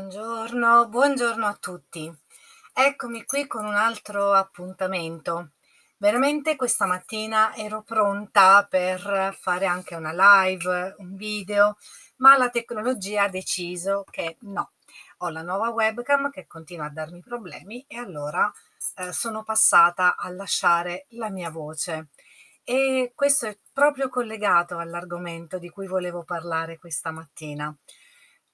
Buongiorno, buongiorno a tutti. Eccomi qui con un altro appuntamento. Veramente questa mattina ero pronta per fare anche una live, un video, ma la tecnologia ha deciso che no. Ho la nuova webcam che continua a darmi problemi e allora eh, sono passata a lasciare la mia voce. E questo è proprio collegato all'argomento di cui volevo parlare questa mattina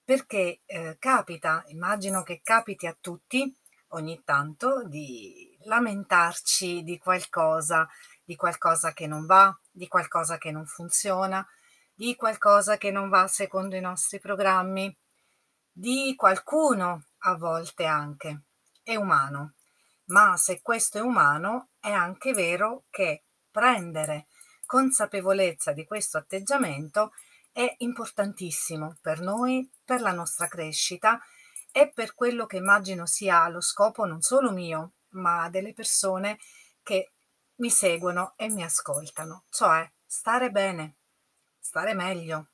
perché eh, capita, immagino che capiti a tutti ogni tanto, di lamentarci di qualcosa, di qualcosa che non va, di qualcosa che non funziona, di qualcosa che non va secondo i nostri programmi, di qualcuno a volte anche. È umano. Ma se questo è umano, è anche vero che prendere consapevolezza di questo atteggiamento è importantissimo per noi, per la nostra crescita e per quello che immagino sia lo scopo non solo mio, ma delle persone che mi seguono e mi ascoltano, cioè stare bene, stare meglio.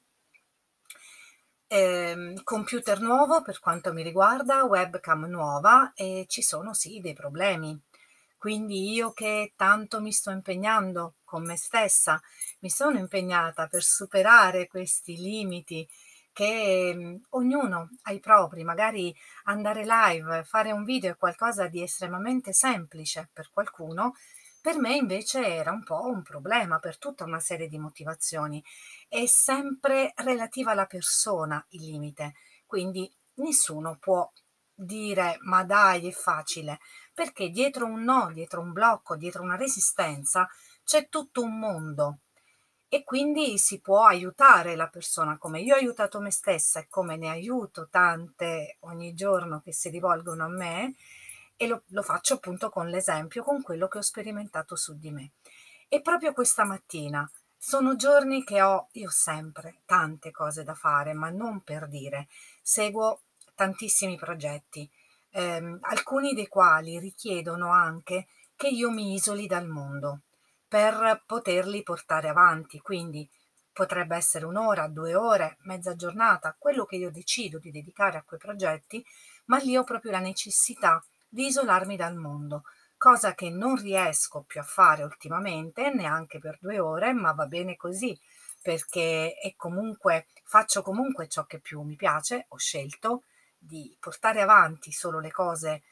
Eh, computer nuovo per quanto mi riguarda, webcam nuova e ci sono sì dei problemi. Quindi io che tanto mi sto impegnando con me stessa, mi sono impegnata per superare questi limiti che mh, ognuno ha i propri, magari andare live, fare un video è qualcosa di estremamente semplice per qualcuno, per me invece era un po' un problema per tutta una serie di motivazioni. È sempre relativa alla persona il limite, quindi nessuno può dire ma dai è facile, perché dietro un no, dietro un blocco, dietro una resistenza c'è tutto un mondo e quindi si può aiutare la persona come io ho aiutato me stessa e come ne aiuto tante ogni giorno che si rivolgono a me e lo, lo faccio appunto con l'esempio, con quello che ho sperimentato su di me. E proprio questa mattina sono giorni che ho io sempre tante cose da fare, ma non per dire, seguo tantissimi progetti, ehm, alcuni dei quali richiedono anche che io mi isoli dal mondo per poterli portare avanti. Quindi potrebbe essere un'ora, due ore, mezza giornata, quello che io decido di dedicare a quei progetti, ma lì ho proprio la necessità di isolarmi dal mondo, cosa che non riesco più a fare ultimamente, neanche per due ore, ma va bene così, perché comunque, faccio comunque ciò che più mi piace, ho scelto di portare avanti solo le cose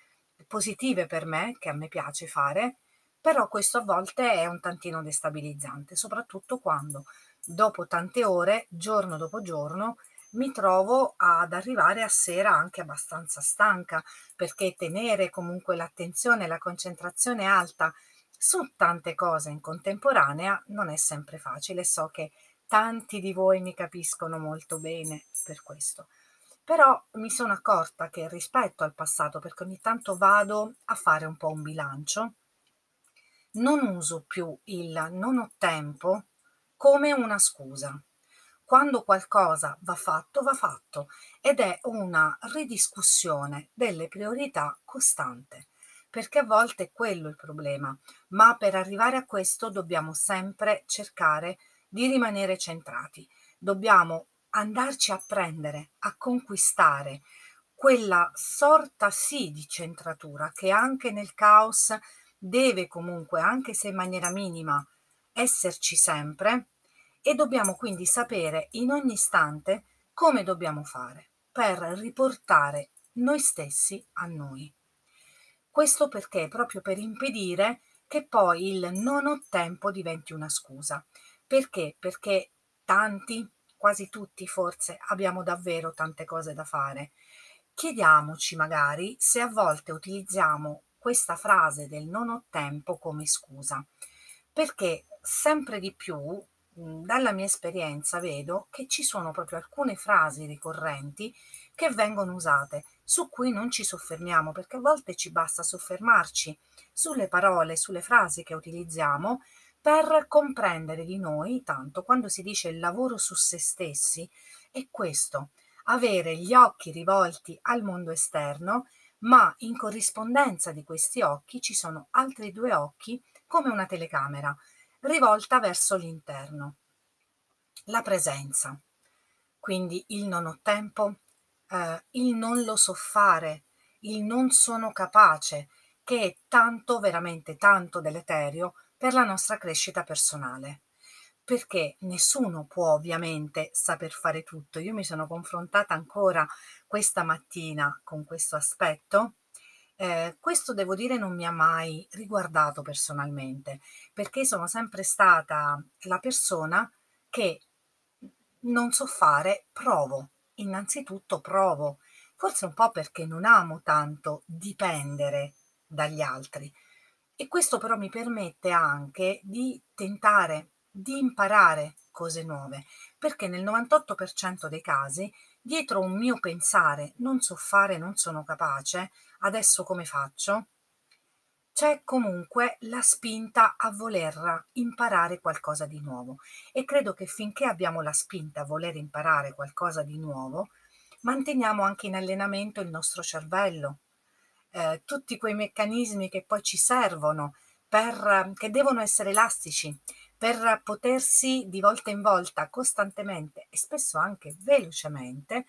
positive per me, che a me piace fare, però questo a volte è un tantino destabilizzante, soprattutto quando dopo tante ore, giorno dopo giorno, mi trovo ad arrivare a sera anche abbastanza stanca, perché tenere comunque l'attenzione e la concentrazione alta su tante cose in contemporanea non è sempre facile. So che tanti di voi mi capiscono molto bene per questo. Però mi sono accorta che rispetto al passato, perché ogni tanto vado a fare un po' un bilancio, non uso più il non ho tempo come una scusa. Quando qualcosa va fatto, va fatto ed è una ridiscussione delle priorità costante, perché a volte è quello il problema, ma per arrivare a questo dobbiamo sempre cercare di rimanere centrati. Dobbiamo andarci a prendere, a conquistare quella sorta sì di centratura che anche nel caos deve comunque, anche se in maniera minima, esserci sempre e dobbiamo quindi sapere in ogni istante come dobbiamo fare per riportare noi stessi a noi. Questo perché? Proprio per impedire che poi il non ho tempo diventi una scusa. Perché? Perché tanti quasi tutti forse abbiamo davvero tante cose da fare. Chiediamoci magari se a volte utilizziamo questa frase del non ho tempo come scusa, perché sempre di più dalla mia esperienza vedo che ci sono proprio alcune frasi ricorrenti che vengono usate, su cui non ci soffermiamo, perché a volte ci basta soffermarci sulle parole, sulle frasi che utilizziamo per comprendere di noi, tanto quando si dice il lavoro su se stessi, è questo, avere gli occhi rivolti al mondo esterno, ma in corrispondenza di questi occhi ci sono altri due occhi come una telecamera, rivolta verso l'interno. La presenza. Quindi il non ho tempo ehm, il non lo so fare, il non sono capace, che è tanto, veramente tanto deleterio per la nostra crescita personale. Perché nessuno può ovviamente saper fare tutto. Io mi sono confrontata ancora questa mattina con questo aspetto. Ehm, questo devo dire non mi ha mai riguardato personalmente, perché sono sempre stata la persona che non so fare, provo. Innanzitutto provo. Forse un po' perché non amo tanto dipendere dagli altri. E questo però mi permette anche di tentare, di imparare cose nuove, perché nel 98% dei casi, dietro un mio pensare non so fare, non sono capace, adesso come faccio? C'è comunque la spinta a voler imparare qualcosa di nuovo e credo che finché abbiamo la spinta a voler imparare qualcosa di nuovo, manteniamo anche in allenamento il nostro cervello, eh, tutti quei meccanismi che poi ci servono per, che devono essere elastici per potersi di volta in volta costantemente e spesso anche velocemente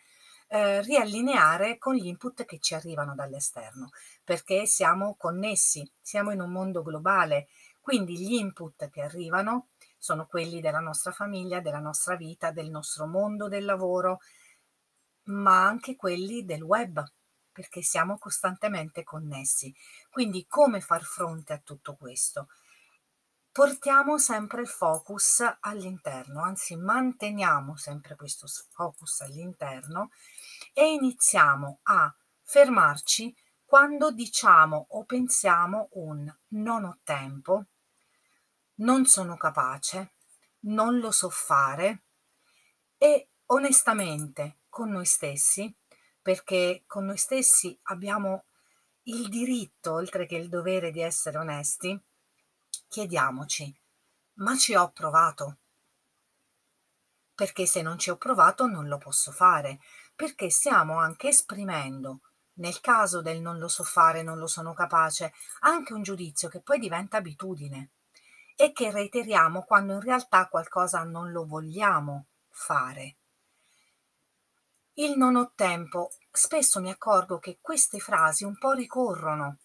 eh, riallineare con gli input che ci arrivano dall'esterno, perché siamo connessi, siamo in un mondo globale, quindi gli input che arrivano sono quelli della nostra famiglia, della nostra vita, del nostro mondo del lavoro, ma anche quelli del web, perché siamo costantemente connessi. Quindi come far fronte a tutto questo? Portiamo sempre il focus all'interno, anzi manteniamo sempre questo focus all'interno e iniziamo a fermarci quando diciamo o pensiamo un non ho tempo, non sono capace, non lo so fare e onestamente con noi stessi, perché con noi stessi abbiamo il diritto, oltre che il dovere di essere onesti, chiediamoci, ma ci ho provato? Perché se non ci ho provato non lo posso fare, perché stiamo anche esprimendo, nel caso del non lo so fare, non lo sono capace, anche un giudizio che poi diventa abitudine e che reiteriamo quando in realtà qualcosa non lo vogliamo fare. Il non ho tempo, spesso mi accorgo che queste frasi un po' ricorrono,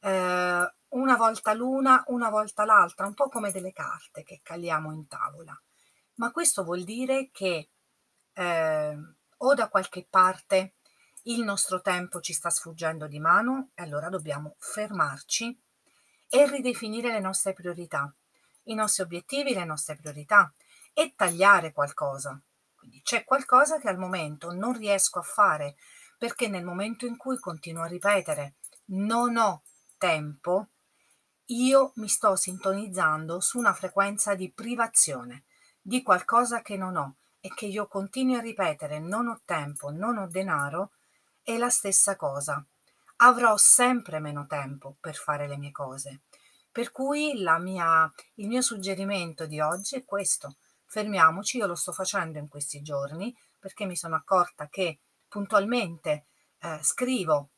eh, una volta l'una, una volta l'altra, un po' come delle carte che caliamo in tavola. Ma questo vuol dire che eh, o da qualche parte il nostro tempo ci sta sfuggendo di mano e allora dobbiamo fermarci e ridefinire le nostre priorità, i nostri obiettivi, le nostre priorità e tagliare qualcosa. Quindi c'è qualcosa che al momento non riesco a fare perché nel momento in cui continuo a ripetere non ho tempo, io mi sto sintonizzando su una frequenza di privazione, di qualcosa che non ho e che io continui a ripetere non ho tempo, non ho denaro, è la stessa cosa. Avrò sempre meno tempo per fare le mie cose. Per cui mia, il mio suggerimento di oggi è questo. Fermiamoci, io lo sto facendo in questi giorni perché mi sono accorta che puntualmente eh, scrivo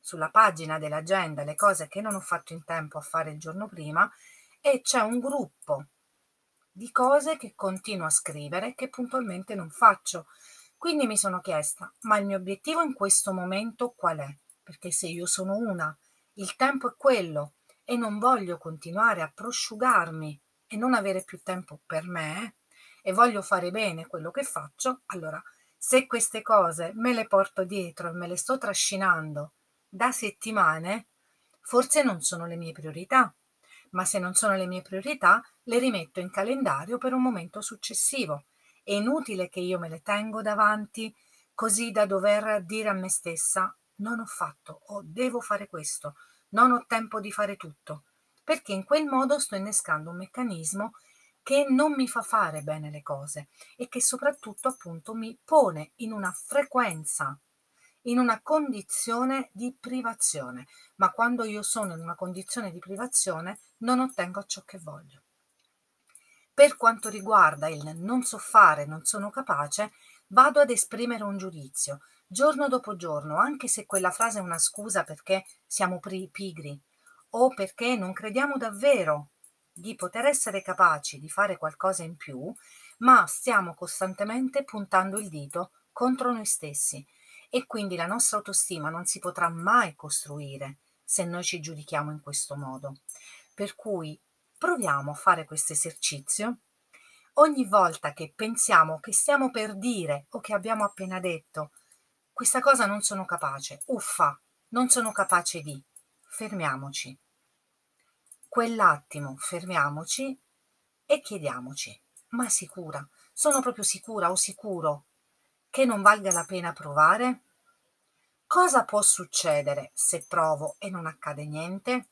sulla pagina dell'agenda le cose che non ho fatto in tempo a fare il giorno prima e c'è un gruppo di cose che continuo a scrivere che puntualmente non faccio. Quindi mi sono chiesta, ma il mio obiettivo in questo momento qual è? Perché se io sono una, il tempo è quello e non voglio continuare a prosciugarmi e non avere più tempo per me e voglio fare bene quello che faccio, allora se queste cose me le porto dietro e me le sto trascinando da settimane, forse non sono le mie priorità ma se non sono le mie priorità, le rimetto in calendario per un momento successivo. È inutile che io me le tengo davanti così da dover dire a me stessa non ho fatto o devo fare questo, non ho tempo di fare tutto, perché in quel modo sto innescando un meccanismo che non mi fa fare bene le cose e che soprattutto appunto mi pone in una frequenza in una condizione di privazione, ma quando io sono in una condizione di privazione non ottengo ciò che voglio. Per quanto riguarda il non so fare, non sono capace, vado ad esprimere un giudizio, giorno dopo giorno, anche se quella frase è una scusa perché siamo pigri o perché non crediamo davvero di poter essere capaci di fare qualcosa in più, ma stiamo costantemente puntando il dito contro noi stessi e quindi la nostra autostima non si potrà mai costruire se noi ci giudichiamo in questo modo. Per cui proviamo a fare questo esercizio ogni volta che pensiamo che stiamo per dire o che abbiamo appena detto questa cosa non sono capace, uffa, non sono capace di, fermiamoci. Quell'attimo fermiamoci e chiediamoci, ma sicura, sono proprio sicura o sicuro che non valga la pena provare? Cosa può succedere se provo e non accade niente?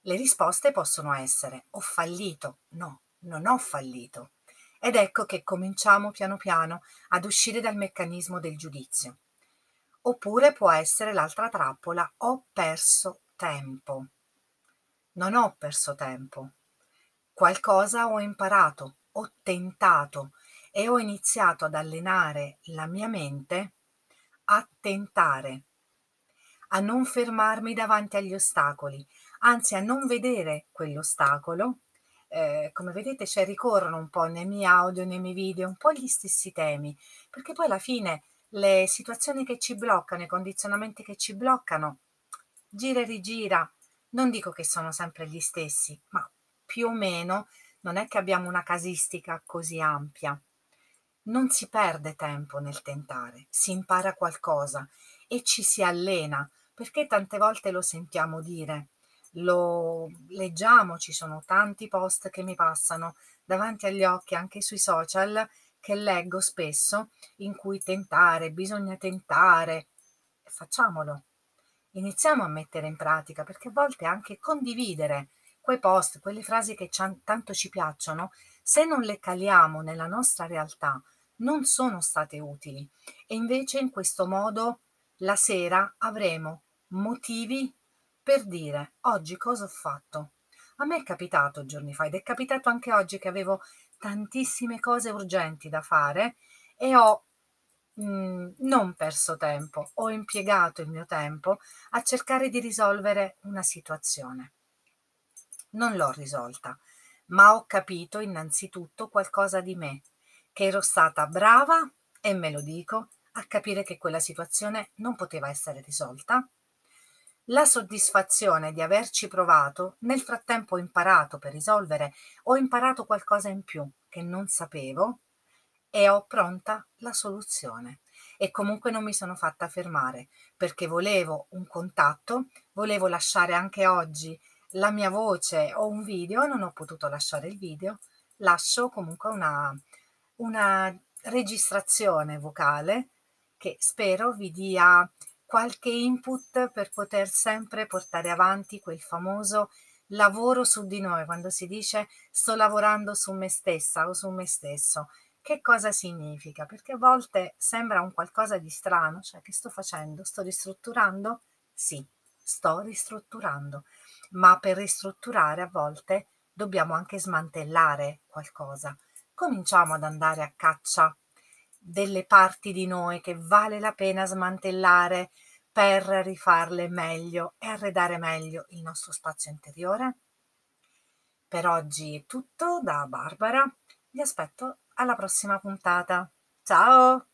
Le risposte possono essere ho fallito, no, non ho fallito. Ed ecco che cominciamo piano piano ad uscire dal meccanismo del giudizio. Oppure può essere l'altra trappola ho perso tempo. Non ho perso tempo. Qualcosa ho imparato, ho tentato e ho iniziato ad allenare la mia mente a tentare, a non fermarmi davanti agli ostacoli, anzi a non vedere quell'ostacolo. Eh, come vedete, cioè, ricorrono un po' nei miei audio, nei miei video, un po' gli stessi temi, perché poi alla fine le situazioni che ci bloccano, i condizionamenti che ci bloccano, gira e rigira, non dico che sono sempre gli stessi, ma più o meno non è che abbiamo una casistica così ampia. Non si perde tempo nel tentare, si impara qualcosa e ci si allena, perché tante volte lo sentiamo dire, lo leggiamo, ci sono tanti post che mi passano davanti agli occhi anche sui social che leggo spesso in cui tentare, bisogna tentare. Facciamolo. Iniziamo a mettere in pratica perché a volte anche condividere quei post, quelle frasi che tanto ci piacciono, se non le caliamo nella nostra realtà, non sono state utili e invece in questo modo la sera avremo motivi per dire oggi cosa ho fatto. A me è capitato giorni fa ed è capitato anche oggi che avevo tantissime cose urgenti da fare e ho mh, mhmm, non perso tempo, ho impiegato il mio tempo a cercare di risolvere una situazione. Non l'ho risolta, ma ho capito innanzitutto qualcosa di me, che ero stata brava, e me lo dico, a capire che quella situazione non poteva essere risolta. La soddisfazione di averci provato, nel frattempo ho imparato per risolvere, ho imparato qualcosa in più che non sapevo e ho pronta la soluzione. E comunque non mi sono fatta fermare perché volevo un contatto, volevo lasciare anche oggi la mia voce o un video, non ho potuto lasciare il video, lascio comunque una, una registrazione vocale che spero vi dia qualche input per poter sempre portare avanti quel famoso lavoro su di noi, quando si dice sto lavorando su me stessa o su me stesso. Che cosa significa? Perché a volte sembra un qualcosa di strano, cioè che sto facendo? Sto ristrutturando? Sì, sto ristrutturando ma per ristrutturare a volte dobbiamo anche smantellare qualcosa. Cominciamo ad andare a caccia delle parti di noi che vale la pena smantellare per rifarle meglio e arredare meglio il nostro spazio interiore. Per oggi è tutto da Barbara, vi aspetto alla prossima puntata. Ciao!